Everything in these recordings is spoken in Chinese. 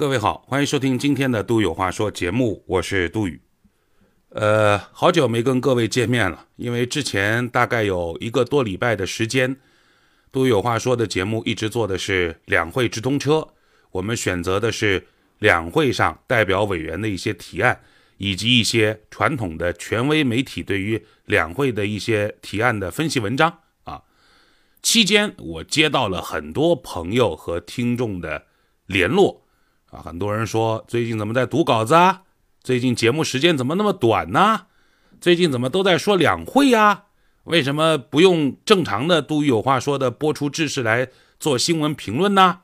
各位好，欢迎收听今天的《杜有话说》节目，我是杜宇。呃，好久没跟各位见面了，因为之前大概有一个多礼拜的时间，《杜有话说》的节目一直做的是两会直通车，我们选择的是两会上代表委员的一些提案，以及一些传统的权威媒体对于两会的一些提案的分析文章啊。期间，我接到了很多朋友和听众的联络。啊，很多人说最近怎么在读稿子啊？最近节目时间怎么那么短呢？最近怎么都在说两会呀？为什么不用正常的杜宇有话说的播出制式来做新闻评论呢？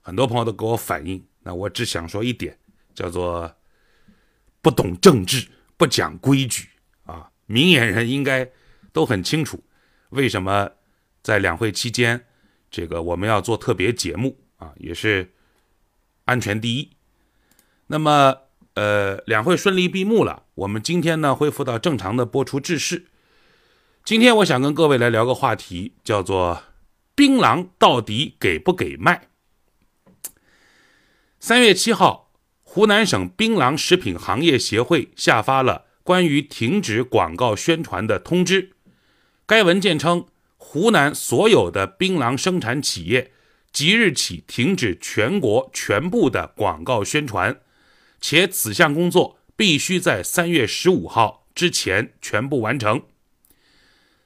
很多朋友都给我反映，那我只想说一点，叫做不懂政治，不讲规矩啊！明眼人应该都很清楚，为什么在两会期间，这个我们要做特别节目啊，也是。安全第一。那么，呃，两会顺利闭幕了，我们今天呢恢复到正常的播出制式。今天我想跟各位来聊个话题，叫做槟榔到底给不给卖？三月七号，湖南省槟榔食品行业协会下发了关于停止广告宣传的通知。该文件称，湖南所有的槟榔生产企业。即日起停止全国全部的广告宣传，且此项工作必须在三月十五号之前全部完成。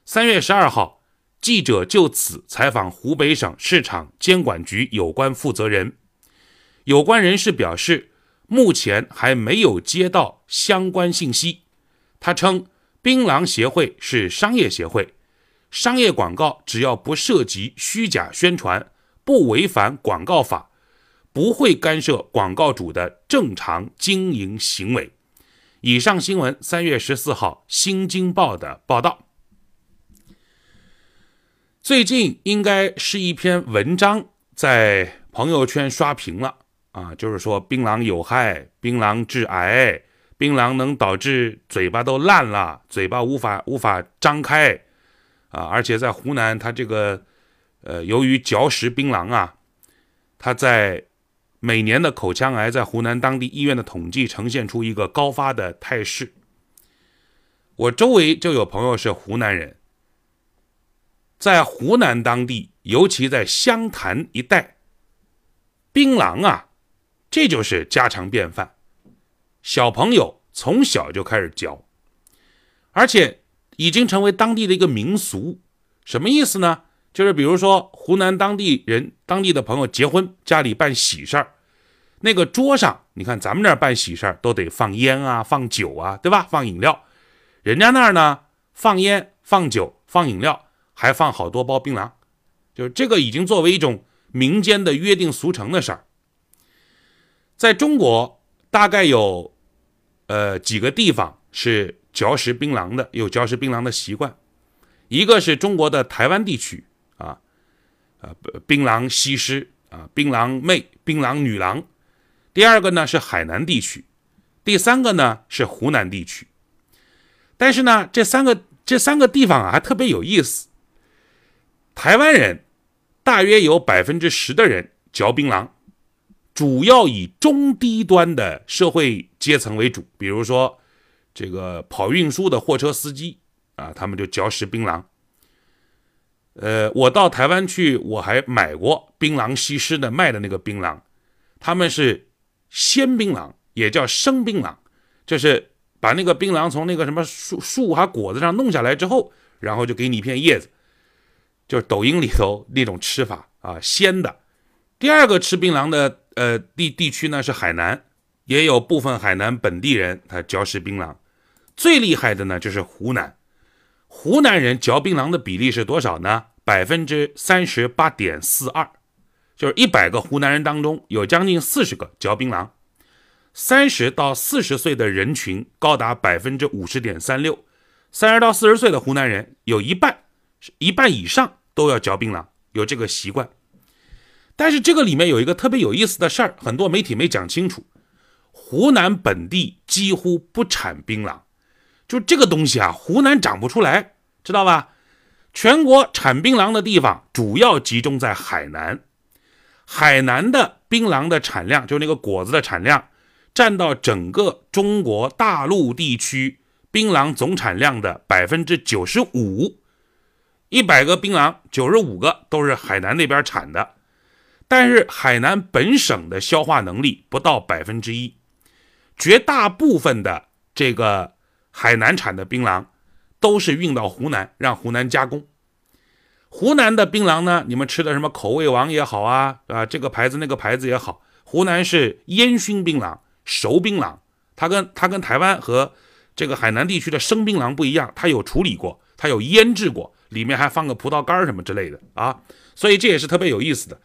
三月十二号，记者就此采访湖北省市场监管局有关负责人，有关人士表示，目前还没有接到相关信息。他称，槟榔协会是商业协会，商业广告只要不涉及虚假宣传。不违反广告法，不会干涉广告主的正常经营行为。以上新闻三月十四号《新京报》的报道。最近应该是一篇文章在朋友圈刷屏了啊，就是说槟榔有害，槟榔致癌，槟榔能导致嘴巴都烂了，嘴巴无法无法张开啊，而且在湖南，它这个。呃，由于嚼食槟榔啊，它在每年的口腔癌在湖南当地医院的统计呈现出一个高发的态势。我周围就有朋友是湖南人，在湖南当地，尤其在湘潭一带，槟榔啊，这就是家常便饭，小朋友从小就开始嚼，而且已经成为当地的一个民俗。什么意思呢？就是比如说，湖南当地人、当地的朋友结婚，家里办喜事儿，那个桌上，你看咱们这儿办喜事儿都得放烟啊、放酒啊，对吧？放饮料，人家那儿呢，放烟、放酒、放饮料，还放好多包槟榔，就是这个已经作为一种民间的约定俗成的事儿。在中国，大概有呃几个地方是嚼食槟榔的，有嚼食槟榔的习惯，一个是中国的台湾地区。啊，呃，槟榔西施啊，槟榔妹，槟榔女郎。第二个呢是海南地区，第三个呢是湖南地区。但是呢，这三个这三个地方啊还特别有意思。台湾人大约有百分之十的人嚼槟榔，主要以中低端的社会阶层为主，比如说这个跑运输的货车司机啊，他们就嚼食槟榔。呃，我到台湾去，我还买过槟榔西施的卖的那个槟榔，他们是鲜槟榔，也叫生槟榔，就是把那个槟榔从那个什么树树还果子上弄下来之后，然后就给你一片叶子，就是抖音里头那种吃法啊，鲜的。第二个吃槟榔的呃地地区呢是海南，也有部分海南本地人他嚼食槟榔，最厉害的呢就是湖南。湖南人嚼槟榔的比例是多少呢？百分之三十八点四二，就是一百个湖南人当中有将近四十个嚼槟榔。三十到四十岁的人群高达百分之五十点三六，三十到四十岁的湖南人有一半，一半以上都要嚼槟榔，有这个习惯。但是这个里面有一个特别有意思的事儿，很多媒体没讲清楚：湖南本地几乎不产槟榔。就这个东西啊，湖南长不出来，知道吧？全国产槟榔的地方主要集中在海南，海南的槟榔的产量，就那个果子的产量，占到整个中国大陆地区槟榔总产量的百分之九十五。一百个槟榔，九十五个都是海南那边产的。但是海南本省的消化能力不到百分之一，绝大部分的这个海南产的槟榔都是运到湖南，让湖南加工。湖南的槟榔呢，你们吃的什么口味王也好啊，啊，这个牌子那个牌子也好，湖南是烟熏槟榔、熟槟榔，它跟它跟台湾和这个海南地区的生槟榔不一样，它有处理过，它有腌制过，里面还放个葡萄干什么之类的啊，所以这也是特别有意思的。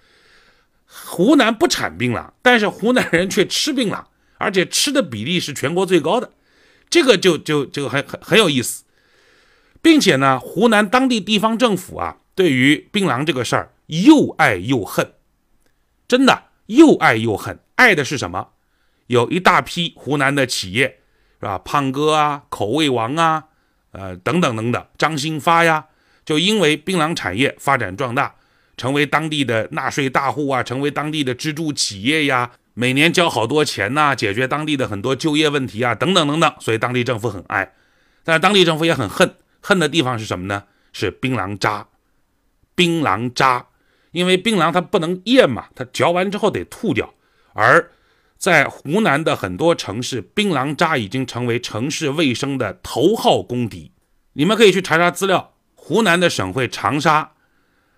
湖南不产槟榔，但是湖南人却吃槟榔，而且吃的比例是全国最高的，这个就就就很很很有意思，并且呢，湖南当地地方政府啊，对于槟榔这个事儿又爱又恨，真的又爱又恨。爱的是什么？有一大批湖南的企业，是吧？胖哥啊，口味王啊，呃，等等等等，张兴发呀，就因为槟榔产业发展壮大。成为当地的纳税大户啊，成为当地的支柱企业呀，每年交好多钱呐，解决当地的很多就业问题啊，等等等等，所以当地政府很爱，但是当地政府也很恨，恨的地方是什么呢？是槟榔渣，槟榔渣，因为槟榔它不能咽嘛，它嚼完之后得吐掉，而在湖南的很多城市，槟榔渣已经成为城市卫生的头号公敌。你们可以去查查资料，湖南的省会长沙。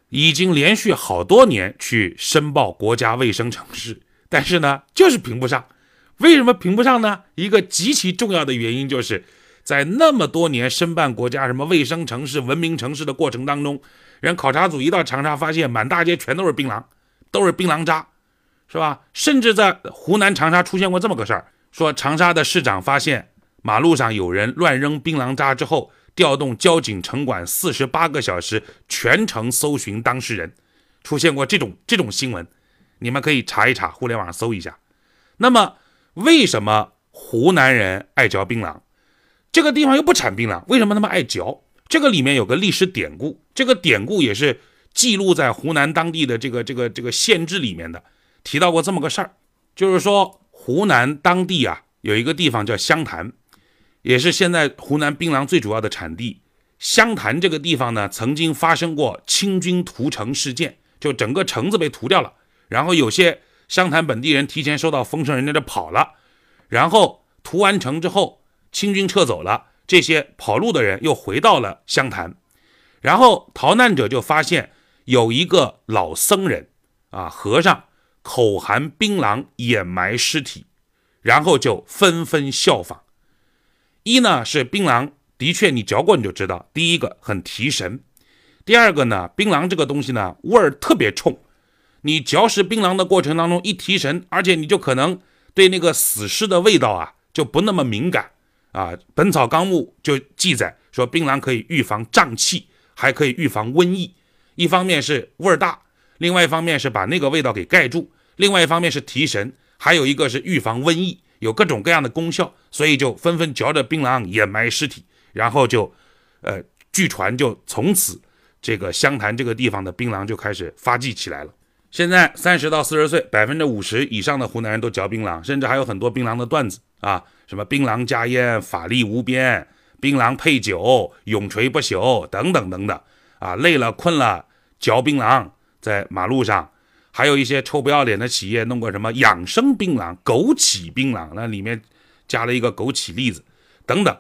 已经连续好多年去申报国家卫生城市，但是呢，就是评不上。为什么评不上呢？一个极其重要的原因，就是在那么多年申办国家什么卫生城市、文明城市的过程当中，人考察组一到长沙，发现满大街全都是槟榔，都是槟榔渣，是吧？甚至在湖南长沙出现过这么个事儿，说长沙的市长发现马路上有人乱扔槟榔渣之后。调动交警城管四十八个小时，全程搜寻当事人，出现过这种这种新闻，你们可以查一查，互联网上搜一下。那么，为什么湖南人爱嚼槟榔？这个地方又不产槟榔，为什么那么爱嚼？这个里面有个历史典故，这个典故也是记录在湖南当地的这个这个这个县志里面的，提到过这么个事儿，就是说湖南当地啊有一个地方叫湘潭。也是现在湖南槟榔最主要的产地，湘潭这个地方呢，曾经发生过清军屠城事件，就整个城子被屠掉了。然后有些湘潭本地人提前收到风声，人家就跑了。然后屠完城之后，清军撤走了，这些跑路的人又回到了湘潭。然后逃难者就发现有一个老僧人啊，和尚口含槟榔掩埋尸体，然后就纷纷效仿。一呢是槟榔，的确你嚼过你就知道，第一个很提神，第二个呢，槟榔这个东西呢味儿特别冲，你嚼食槟榔的过程当中一提神，而且你就可能对那个死尸的味道啊就不那么敏感啊。《本草纲目》就记载说，槟榔可以预防胀气，还可以预防瘟疫。一方面是味儿大，另外一方面是把那个味道给盖住，另外一方面是提神，还有一个是预防瘟疫。有各种各样的功效，所以就纷纷嚼着槟榔掩埋尸体，然后就，呃，据传就从此这个湘潭这个地方的槟榔就开始发迹起来了。现在三十到四十岁，百分之五十以上的湖南人都嚼槟榔，甚至还有很多槟榔的段子啊，什么槟榔加烟法力无边，槟榔配酒永垂不朽等等等等啊，累了困了嚼槟榔，在马路上。还有一些臭不要脸的企业弄过什么养生槟榔、枸杞槟榔，那里面加了一个枸杞粒子等等。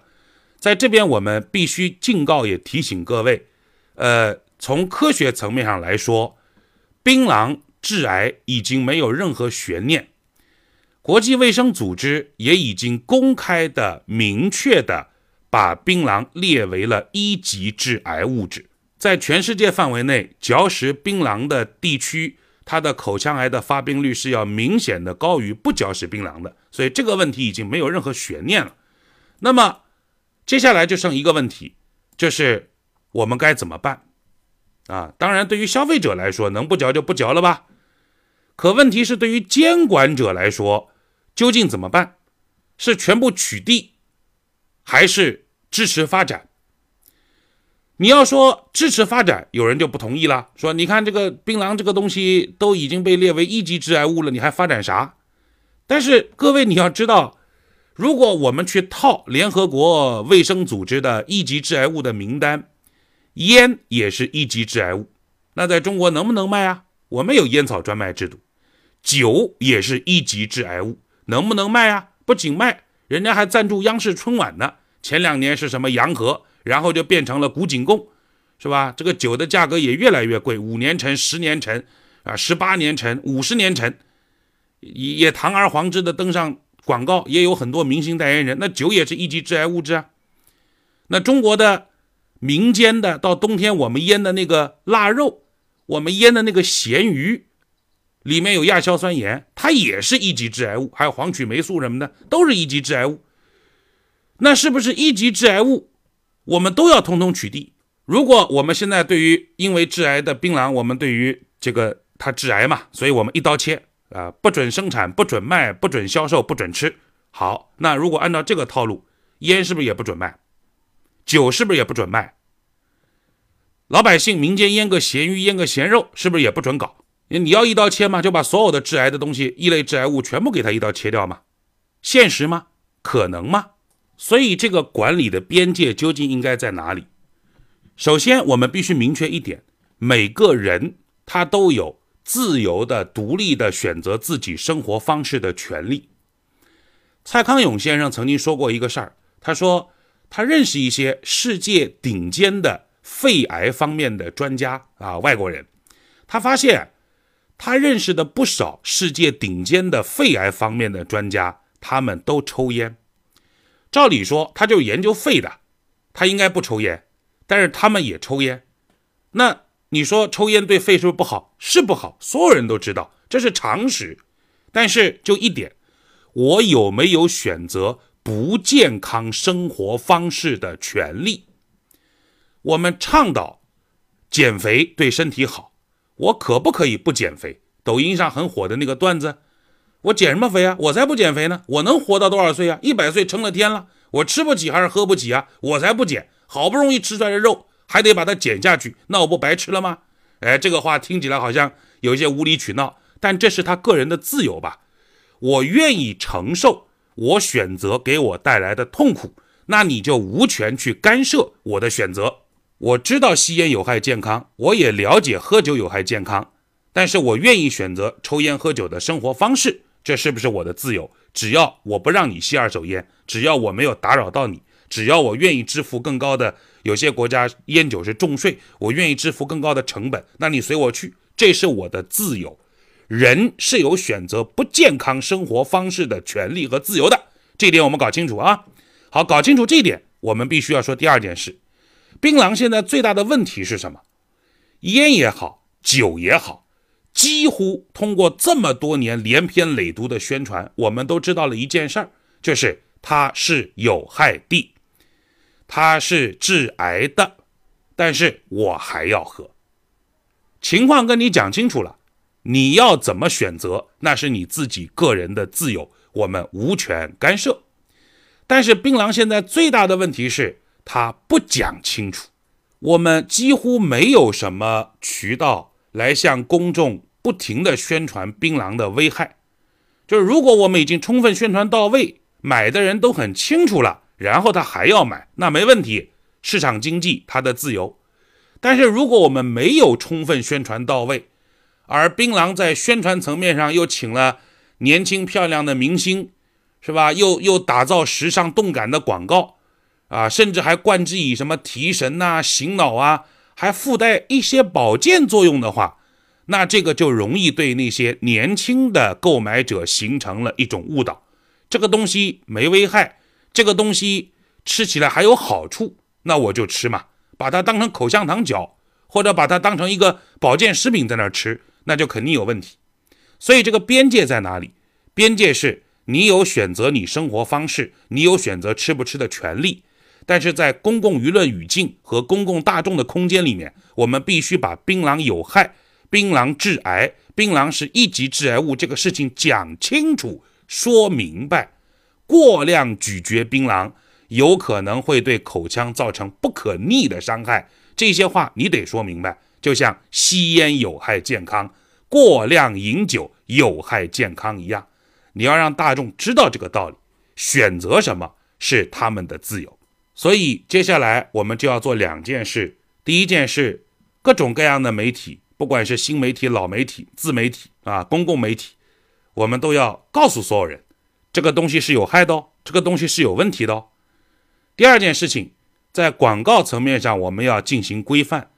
在这边，我们必须警告也提醒各位，呃，从科学层面上来说，槟榔致癌已经没有任何悬念。国际卫生组织也已经公开的、明确的把槟榔列为了一级致癌物质。在全世界范围内，嚼食槟榔的地区。它的口腔癌的发病率是要明显的高于不嚼食槟榔的，所以这个问题已经没有任何悬念了。那么接下来就剩一个问题，就是我们该怎么办啊？当然，对于消费者来说，能不嚼就不嚼了吧。可问题是，对于监管者来说，究竟怎么办？是全部取缔，还是支持发展？你要说支持发展，有人就不同意了，说你看这个槟榔这个东西都已经被列为一级致癌物了，你还发展啥？但是各位你要知道，如果我们去套联合国卫生组织的一级致癌物的名单，烟也是一级致癌物，那在中国能不能卖啊？我们有烟草专卖制度，酒也是一级致癌物，能不能卖啊？不仅卖，人家还赞助央视春晚呢。前两年是什么洋河，然后就变成了古井贡，是吧？这个酒的价格也越来越贵，五年陈、十年陈啊，十八年陈、五十年陈，也也堂而皇之的登上广告，也有很多明星代言人。那酒也是一级致癌物质啊。那中国的民间的，到冬天我们腌的那个腊肉，我们腌的那个咸鱼，里面有亚硝酸盐，它也是一级致癌物，还有黄曲霉素什么的，都是一级致癌物。那是不是一级致癌物，我们都要通通取缔？如果我们现在对于因为致癌的槟榔，我们对于这个它致癌嘛，所以我们一刀切啊，不准生产，不准卖，不准销售，不准吃。好，那如果按照这个套路，烟是不是也不准卖？酒是不是也不准卖？老百姓民间腌个咸鱼，腌个咸肉，是不是也不准搞？你要一刀切吗？就把所有的致癌的东西，一类致癌物全部给它一刀切掉吗？现实吗？可能吗？所以，这个管理的边界究竟应该在哪里？首先，我们必须明确一点：每个人他都有自由的、独立的选择自己生活方式的权利。蔡康永先生曾经说过一个事儿，他说他认识一些世界顶尖的肺癌方面的专家啊，外国人。他发现他认识的不少世界顶尖的肺癌方面的专家，他们都抽烟。照理说，他就研究肺的，他应该不抽烟，但是他们也抽烟。那你说抽烟对肺是不是不好？是不好，所有人都知道，这是常识。但是就一点，我有没有选择不健康生活方式的权利？我们倡导减肥对身体好，我可不可以不减肥？抖音上很火的那个段子。我减什么肥啊？我才不减肥呢！我能活到多少岁啊？一百岁成了天了，我吃不起还是喝不起啊？我才不减！好不容易吃出来的肉，还得把它减下去，那我不白吃了吗？哎，这个话听起来好像有一些无理取闹，但这是他个人的自由吧？我愿意承受我选择给我带来的痛苦，那你就无权去干涉我的选择。我知道吸烟有害健康，我也了解喝酒有害健康，但是我愿意选择抽烟喝酒的生活方式。这是不是我的自由？只要我不让你吸二手烟，只要我没有打扰到你，只要我愿意支付更高的，有些国家烟酒是重税，我愿意支付更高的成本，那你随我去，这是我的自由。人是有选择不健康生活方式的权利和自由的，这点我们搞清楚啊。好，搞清楚这一点，我们必须要说第二件事：槟榔现在最大的问题是什么？烟也好，酒也好。几乎通过这么多年连篇累牍的宣传，我们都知道了一件事儿，就是它是有害的，它是致癌的。但是我还要喝。情况跟你讲清楚了，你要怎么选择，那是你自己个人的自由，我们无权干涉。但是槟榔现在最大的问题是，它不讲清楚，我们几乎没有什么渠道。来向公众不停的宣传槟榔的危害，就是如果我们已经充分宣传到位，买的人都很清楚了，然后他还要买，那没问题，市场经济他的自由。但是如果我们没有充分宣传到位，而槟榔在宣传层面上又请了年轻漂亮的明星，是吧？又又打造时尚动感的广告，啊，甚至还冠之以什么提神呐、醒脑啊。还附带一些保健作用的话，那这个就容易对那些年轻的购买者形成了一种误导。这个东西没危害，这个东西吃起来还有好处，那我就吃嘛，把它当成口香糖嚼，或者把它当成一个保健食品在那儿吃，那就肯定有问题。所以这个边界在哪里？边界是你有选择你生活方式，你有选择吃不吃的权利。但是在公共舆论语境和公共大众的空间里面，我们必须把槟榔有害、槟榔致癌、槟榔是一级致癌物这个事情讲清楚、说明白。过量咀嚼槟榔有可能会对口腔造成不可逆的伤害，这些话你得说明白。就像吸烟有害健康，过量饮酒有害健康一样，你要让大众知道这个道理，选择什么是他们的自由。所以接下来我们就要做两件事。第一件事，各种各样的媒体，不管是新媒体、老媒体、自媒体啊、公共媒体，我们都要告诉所有人，这个东西是有害的哦，这个东西是有问题的哦。第二件事情，在广告层面上，我们要进行规范。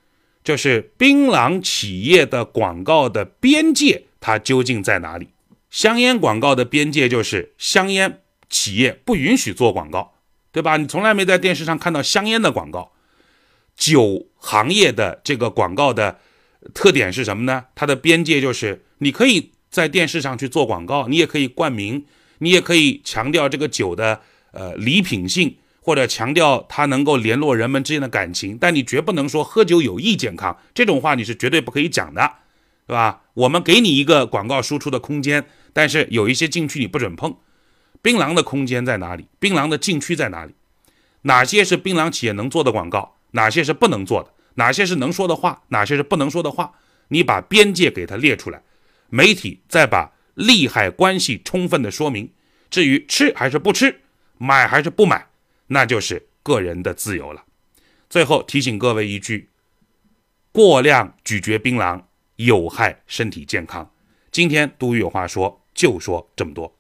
就是槟榔企业的广告的边界，它究竟在哪里？香烟广告的边界就是香烟企业不允许做广告，对吧？你从来没在电视上看到香烟的广告。酒行业的这个广告的特点是什么呢？它的边界就是你可以在电视上去做广告，你也可以冠名，你也可以强调这个酒的呃礼品性。或者强调它能够联络人们之间的感情，但你绝不能说喝酒有益健康这种话，你是绝对不可以讲的，对吧？我们给你一个广告输出的空间，但是有一些禁区你不准碰。槟榔的空间在哪里？槟榔的禁区在哪里？哪些是槟榔企业能做的广告？哪些是不能做的？哪些是能说的话？哪些是不能说的话？你把边界给它列出来，媒体再把利害关系充分的说明。至于吃还是不吃，买还是不买？那就是个人的自由了。最后提醒各位一句：过量咀嚼槟榔有害身体健康。今天都有话说，就说这么多。